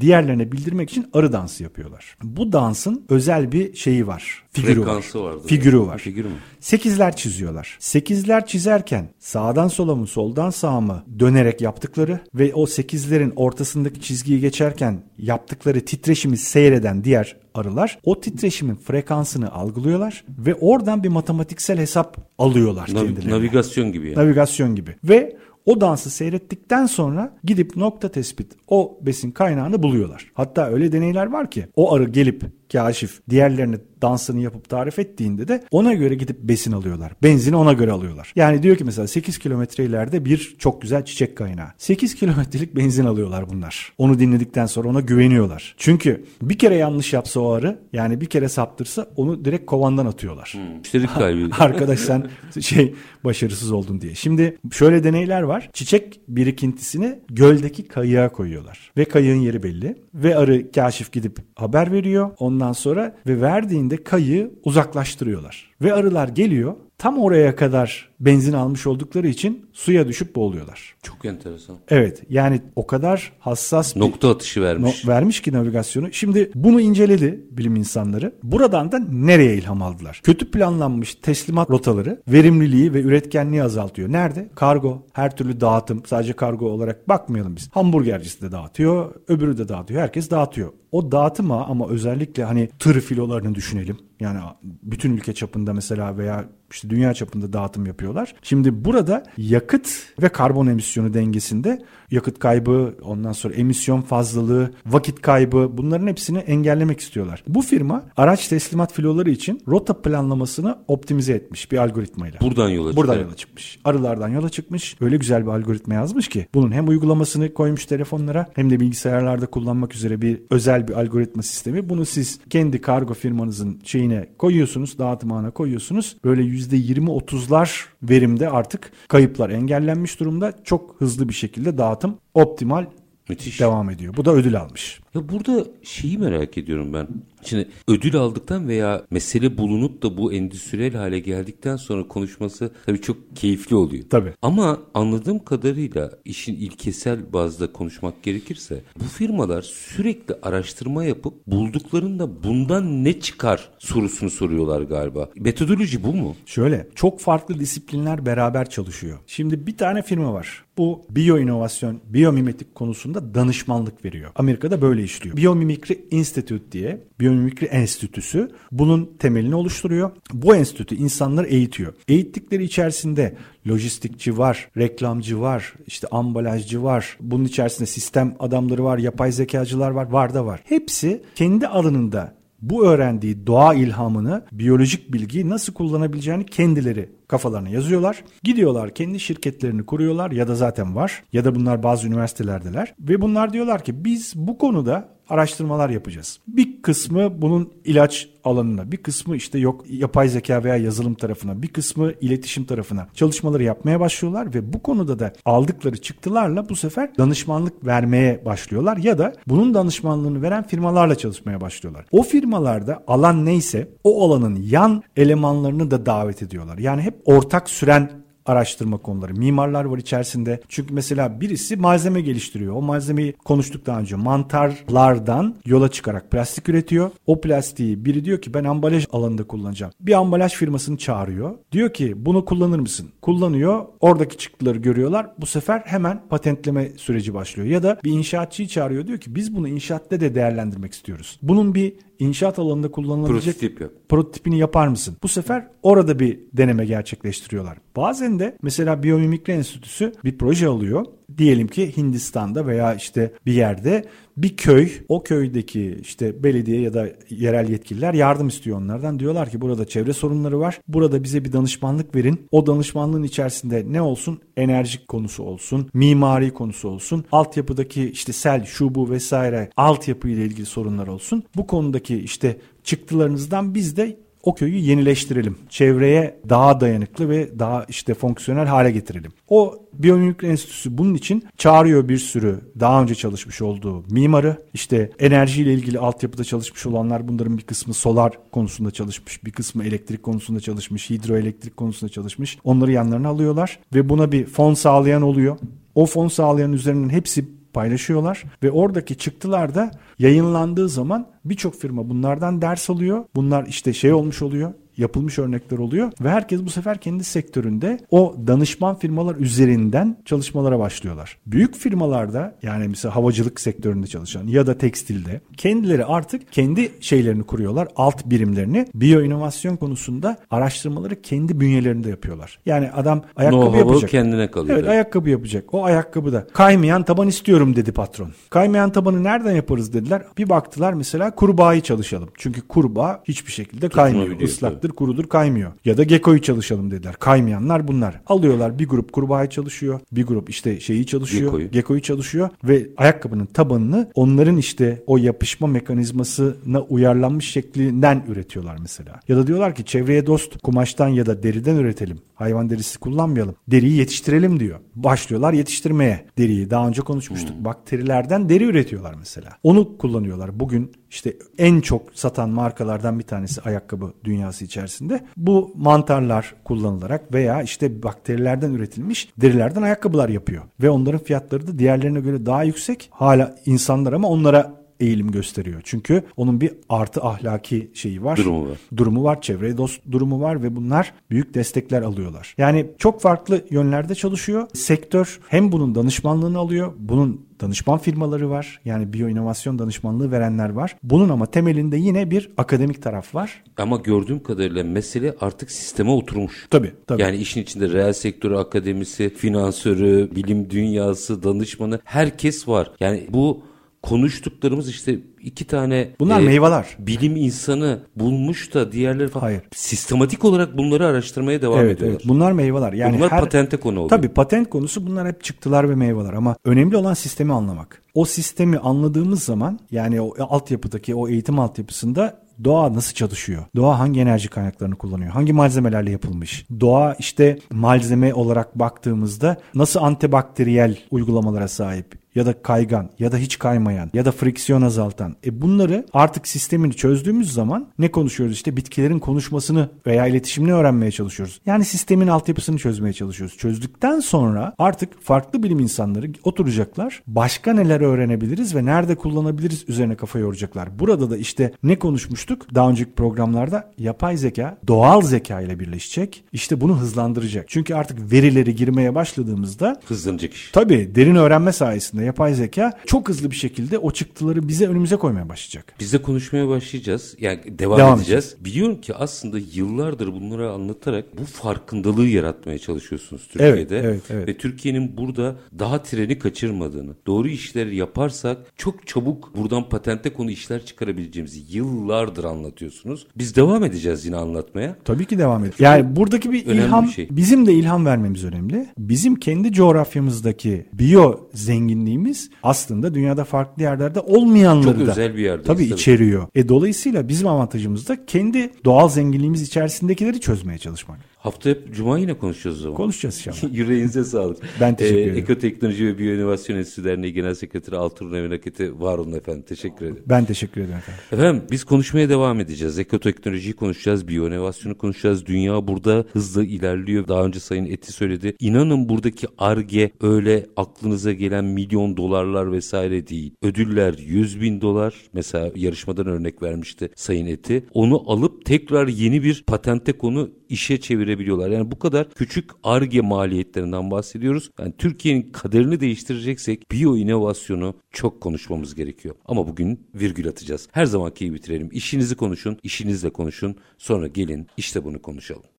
diğerlerine bildirmek için arı dansı yapıyorlar. Bu dansın özel bir şeyi var. Figürü Frekansı var. vardı. Figürü var. Figürü mü? Sekizler çiziyorlar. Sekizler çizerken sağdan sola mı soldan sağa mı dönerek yaptıkları ve o sekizlerin ortasındaki çizgiyi geçerken yaptıkları titreşimi seyreden diğer arılar o titreşimin frekansını algılıyorlar ve oradan bir matematiksel hesap alıyorlar Navi- kendilerine. navigasyon gibi yani. Navigasyon gibi. Ve o dansı seyrettikten sonra gidip nokta tespit o besin kaynağını buluyorlar. Hatta öyle deneyler var ki o arı gelip kaşif diğerlerine dansını yapıp tarif ettiğinde de ona göre gidip besin alıyorlar. Benzini ona göre alıyorlar. Yani diyor ki mesela 8 kilometre ileride bir çok güzel çiçek kaynağı. 8 kilometrelik benzin alıyorlar bunlar. Onu dinledikten sonra ona güveniyorlar. Çünkü bir kere yanlış yapsa o arı yani bir kere saptırsa onu direkt kovandan atıyorlar. Müşterik kalbi. Arkadaş sen şey başarısız oldun diye. Şimdi şöyle deneyler var. Çiçek birikintisini göldeki kayığa koyuyorlar. Ve kayığın yeri belli. Ve arı kaşif gidip haber veriyor. Ondan sonra ve verdiğinde kayığı uzaklaştırıyorlar. Ve arılar geliyor. Tam oraya kadar benzin almış oldukları için suya düşüp boğuluyorlar. Çok enteresan. Evet yani o kadar hassas bir Nokta atışı vermiş. No- vermiş ki navigasyonu. Şimdi bunu inceledi bilim insanları. Buradan da nereye ilham aldılar? Kötü planlanmış teslimat rotaları verimliliği ve üretkenliği azaltıyor. Nerede? Kargo, her türlü dağıtım. Sadece kargo olarak bakmayalım biz. Hamburgercisi de dağıtıyor, öbürü de dağıtıyor. Herkes dağıtıyor. O dağıtıma ama özellikle hani tır filolarını düşünelim. Yani bütün ülke çapında mesela veya işte dünya çapında dağıtım yapıyorlar. Şimdi burada yakıt ve karbon emisyonu dengesinde yakıt kaybı, ondan sonra emisyon fazlalığı, vakit kaybı bunların hepsini engellemek istiyorlar. Bu firma araç teslimat filoları için rota planlamasını optimize etmiş bir algoritmayla. Buradan yola Buradan yola çıkmış. Arılardan yola çıkmış. Öyle güzel bir algoritma yazmış ki bunun hem uygulamasını koymuş telefonlara hem de bilgisayarlarda kullanmak üzere bir özel bir algoritma sistemi. Bunu siz kendi kargo firmanızın şeyine koyuyorsunuz, dağıtım ağına koyuyorsunuz. Böyle %20-30'lar verimde artık kayıplar engellenmiş durumda. Çok hızlı bir şekilde dağıtım optimal Müthiş. devam ediyor. Bu da ödül almış. Ya burada şeyi merak ediyorum ben. Şimdi ödül aldıktan veya mesele bulunup da bu endüstriyel hale geldikten sonra konuşması tabii çok keyifli oluyor. Tabii. Ama anladığım kadarıyla işin ilkesel bazda konuşmak gerekirse bu firmalar sürekli araştırma yapıp bulduklarında bundan ne çıkar sorusunu soruyorlar galiba. Metodoloji bu mu? Şöyle çok farklı disiplinler beraber çalışıyor. Şimdi bir tane firma var. Bu biyo inovasyon, biyomimetik konusunda danışmanlık veriyor. Amerika'da böyle işliyor. Biyomimikri Institute diye, Biyomimikri Enstitüsü bunun temelini oluşturuyor. Bu enstitü insanları eğitiyor. Eğittikleri içerisinde lojistikçi var, reklamcı var, işte ambalajcı var. Bunun içerisinde sistem adamları var, yapay zekacılar var, var da var. Hepsi kendi alanında bu öğrendiği doğa ilhamını, biyolojik bilgiyi nasıl kullanabileceğini kendileri kafalarına yazıyorlar. Gidiyorlar kendi şirketlerini kuruyorlar ya da zaten var ya da bunlar bazı üniversitelerdeler ve bunlar diyorlar ki biz bu konuda araştırmalar yapacağız. Bir kısmı bunun ilaç alanına, bir kısmı işte yok yapay zeka veya yazılım tarafına, bir kısmı iletişim tarafına çalışmaları yapmaya başlıyorlar ve bu konuda da aldıkları çıktılarla bu sefer danışmanlık vermeye başlıyorlar ya da bunun danışmanlığını veren firmalarla çalışmaya başlıyorlar. O firmalarda alan neyse o alanın yan elemanlarını da davet ediyorlar. Yani hep ortak süren araştırma konuları. Mimarlar var içerisinde. Çünkü mesela birisi malzeme geliştiriyor. O malzemeyi konuştuk daha önce. Mantarlardan yola çıkarak plastik üretiyor. O plastiği biri diyor ki ben ambalaj alanında kullanacağım. Bir ambalaj firmasını çağırıyor. Diyor ki bunu kullanır mısın? Kullanıyor. Oradaki çıktıları görüyorlar. Bu sefer hemen patentleme süreci başlıyor. Ya da bir inşaatçıyı çağırıyor. Diyor ki biz bunu inşaatta de değerlendirmek istiyoruz. Bunun bir inşaat alanında kullanılabilecek Prototip yap. prototipini yapar mısın? Bu sefer orada bir deneme gerçekleştiriyorlar. Bazen de mesela Biyomimikri Enstitüsü bir proje alıyor. Diyelim ki Hindistan'da veya işte bir yerde bir köy, o köydeki işte belediye ya da yerel yetkililer yardım istiyor onlardan. Diyorlar ki burada çevre sorunları var. Burada bize bir danışmanlık verin. O danışmanlığın içerisinde ne olsun? Enerjik konusu olsun, mimari konusu olsun, altyapıdaki işte sel, şu bu vesaire altyapı ile ilgili sorunlar olsun. Bu konudaki işte çıktılarınızdan biz de o köyü yenileştirelim. Çevreye daha dayanıklı ve daha işte fonksiyonel hale getirelim. O Biyomimikri Enstitüsü bunun için çağırıyor bir sürü daha önce çalışmış olduğu mimarı. İşte enerjiyle ilgili altyapıda çalışmış olanlar bunların bir kısmı solar konusunda çalışmış, bir kısmı elektrik konusunda çalışmış, hidroelektrik konusunda çalışmış. Onları yanlarına alıyorlar ve buna bir fon sağlayan oluyor. O fon sağlayan üzerinden hepsi paylaşıyorlar ve oradaki çıktılar da yayınlandığı zaman birçok firma bunlardan ders alıyor. Bunlar işte şey olmuş oluyor yapılmış örnekler oluyor ve herkes bu sefer kendi sektöründe o danışman firmalar üzerinden çalışmalara başlıyorlar. Büyük firmalarda yani mesela havacılık sektöründe çalışan ya da tekstilde kendileri artık kendi şeylerini kuruyorlar, alt birimlerini. Biyo inovasyon konusunda araştırmaları kendi bünyelerinde yapıyorlar. Yani adam ayakkabı Know-how'u yapacak. kendine kalıyor. Evet ayakkabı yapacak. O ayakkabıda kaymayan taban istiyorum dedi patron. Kaymayan tabanı nereden yaparız dediler. Bir baktılar mesela kurbağayı çalışalım. Çünkü kurbağa hiçbir şekilde kaymıyor. Tutunabiliyor, Islaktır, kurudur, kaymıyor. Ya da gecko'yu çalışalım dediler. Kaymayanlar bunlar. Alıyorlar bir grup kurbağayı çalışıyor. Bir grup işte şeyi çalışıyor. Gecko'yu çalışıyor ve ayakkabının tabanını onların işte o yapışma mekanizmasına uyarlanmış şeklinden üretiyorlar mesela. Ya da diyorlar ki çevreye dost kumaştan ya da deriden üretelim. Hayvan derisi kullanmayalım. Deriyi yetiştirelim diyor. Başlıyorlar yetiştirmeye deriyi. Daha önce konuşmuştuk. Bakterilerden deri üretiyorlar mesela. Onu kullanıyorlar. Bugün işte en çok satan markalardan bir tanesi ayakkabı dünyası içerisinde. Bu mantarlar kullanılarak veya işte bakterilerden üretilmiş derilerden ayakkabılar yapıyor. Ve onların fiyatları da diğerlerine göre daha yüksek. Hala insanlar ama onlara eğilim gösteriyor. Çünkü onun bir artı ahlaki şeyi var. Durumu var. Durumu var, çevreye dost durumu var ve bunlar büyük destekler alıyorlar. Yani çok farklı yönlerde çalışıyor. Sektör hem bunun danışmanlığını alıyor, bunun danışman firmaları var. Yani biyo inovasyon danışmanlığı verenler var. Bunun ama temelinde yine bir akademik taraf var. Ama gördüğüm kadarıyla mesele artık sisteme oturmuş. Tabii, tabii. Yani işin içinde reel sektörü akademisi, finansörü, bilim dünyası, danışmanı herkes var. Yani bu konuştuklarımız işte iki tane Bunlar e, meyveler. bilim insanı bulmuş da diğerleri falan Hayır. sistematik olarak bunları araştırmaya devam Evet, ediyorlar. evet. Bunlar meyveler. Yani Bunlar her, patente konu oluyor. Tabii patent konusu bunlar hep çıktılar ve meyveler ama önemli olan sistemi anlamak. O sistemi anladığımız zaman yani o altyapıdaki o eğitim altyapısında doğa nasıl çalışıyor? Doğa hangi enerji kaynaklarını kullanıyor? Hangi malzemelerle yapılmış? Doğa işte malzeme olarak baktığımızda nasıl antibakteriyel uygulamalara sahip? Ya da kaygan ya da hiç kaymayan ya da friksiyon azaltan. E bunları artık sistemini çözdüğümüz zaman ne konuşuyoruz? İşte bitkilerin konuşmasını veya iletişimini öğrenmeye çalışıyoruz. Yani sistemin altyapısını çözmeye çalışıyoruz. Çözdükten sonra artık farklı bilim insanları oturacaklar. Başka neler öğrenebiliriz ve nerede kullanabiliriz üzerine kafa yoracaklar. Burada da işte ne konuşmuştuk daha önceki programlarda? Yapay zeka doğal zeka ile birleşecek. İşte bunu hızlandıracak. Çünkü artık verileri girmeye başladığımızda Hızlanacak iş. Tabii derin öğrenme sayesinde yapay zeka çok hızlı bir şekilde o çıktıları bize önümüze koymaya başlayacak. Biz de konuşmaya başlayacağız. Yani devam, Devam edeceğiz. Biliyorum ki aslında yıllardır bunları anlatarak bu farkındalığı yaratmaya çalışıyorsunuz Türkiye'de. evet, evet. Ve Türkiye'nin burada daha treni kaçırmadığını, doğru işleri yaparsak çok çabuk buradan patente konu işler çıkarabileceğimizi yıllardır anlatıyorsunuz. Biz devam edeceğiz yine anlatmaya. Tabii ki devam ediyor. Yani buradaki bir Önemli ilham bir şey. bizim de ilham vermemiz önemli. Bizim kendi coğrafyamızdaki biyo zenginliğimiz zenginliğimiz aslında dünyada farklı yerlerde olmayanları Çok da özel bir yerdeyiz, tabii, tabii. içeriyor. E dolayısıyla bizim avantajımız da kendi doğal zenginliğimiz içerisindekileri çözmeye çalışmak. Hafta hep Cuma yine konuşacağız o zaman. Konuşacağız inşallah. Yüreğinize sağlık. Ben teşekkür ederim. Ekoteknoloji ve Biyoinovasyon Enstitüsü Derneği Genel Sekreteri Altuğrul Eminaketi var olun efendim. Teşekkür ederim. Ben teşekkür ederim efendim. Efendim biz konuşmaya devam edeceğiz. Ekoteknolojiyi konuşacağız, biyoinovasyonu konuşacağız. Dünya burada hızlı ilerliyor. Daha önce Sayın Eti söyledi. İnanın buradaki ARGE öyle aklınıza gelen milyon dolarlar vesaire değil. Ödüller 100 bin dolar. Mesela yarışmadan örnek vermişti Sayın Eti. Onu alıp tekrar yeni bir patente konu işe çevirebiliyorlar. Yani bu kadar küçük ARGE maliyetlerinden bahsediyoruz. Yani Türkiye'nin kaderini değiştireceksek biyo inovasyonu çok konuşmamız gerekiyor. Ama bugün virgül atacağız. Her zamanki gibi bitirelim. İşinizi konuşun, işinizle konuşun. Sonra gelin işte bunu konuşalım.